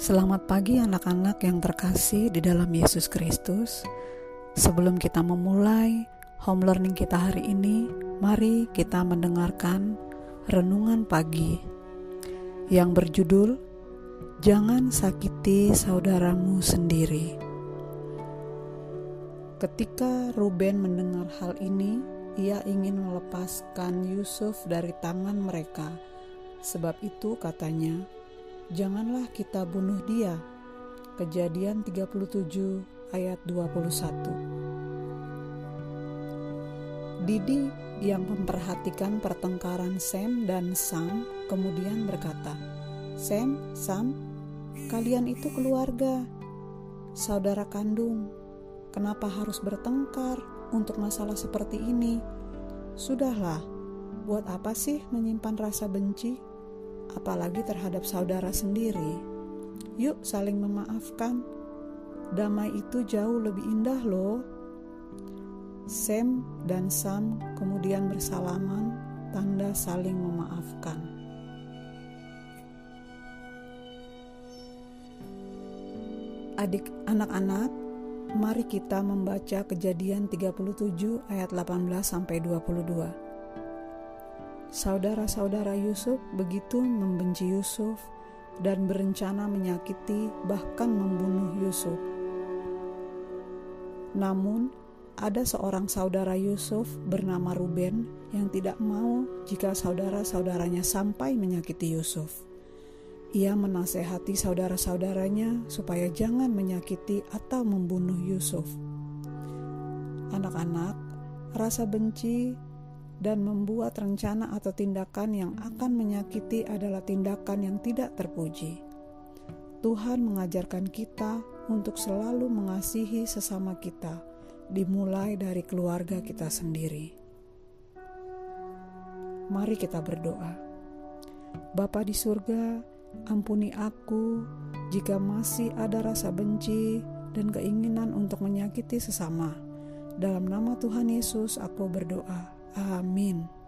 Selamat pagi anak-anak yang terkasih di dalam Yesus Kristus. Sebelum kita memulai home learning kita hari ini, mari kita mendengarkan renungan pagi yang berjudul Jangan sakiti saudaramu sendiri. Ketika Ruben mendengar hal ini, ia ingin melepaskan Yusuf dari tangan mereka. Sebab itu katanya, janganlah kita bunuh dia. Kejadian 37 ayat 21. Didi yang memperhatikan pertengkaran Sam dan Sam kemudian berkata, "Sam, Sam, kalian itu keluarga, saudara kandung. Kenapa harus bertengkar untuk masalah seperti ini? Sudahlah, buat apa sih menyimpan rasa benci?" Apalagi terhadap saudara sendiri. Yuk, saling memaafkan. Damai itu jauh lebih indah, loh. Sam dan Sam kemudian bersalaman, tanda saling memaafkan. Adik anak-anak, mari kita membaca Kejadian 37 ayat 18 sampai 22. Saudara-saudara Yusuf begitu membenci Yusuf dan berencana menyakiti, bahkan membunuh Yusuf. Namun, ada seorang saudara Yusuf bernama Ruben yang tidak mau jika saudara-saudaranya sampai menyakiti Yusuf. Ia menasehati saudara-saudaranya supaya jangan menyakiti atau membunuh Yusuf. Anak-anak, rasa benci dan membuat rencana atau tindakan yang akan menyakiti adalah tindakan yang tidak terpuji. Tuhan mengajarkan kita untuk selalu mengasihi sesama kita, dimulai dari keluarga kita sendiri. Mari kita berdoa. Bapa di surga, ampuni aku jika masih ada rasa benci dan keinginan untuk menyakiti sesama. Dalam nama Tuhan Yesus, aku berdoa. Amin.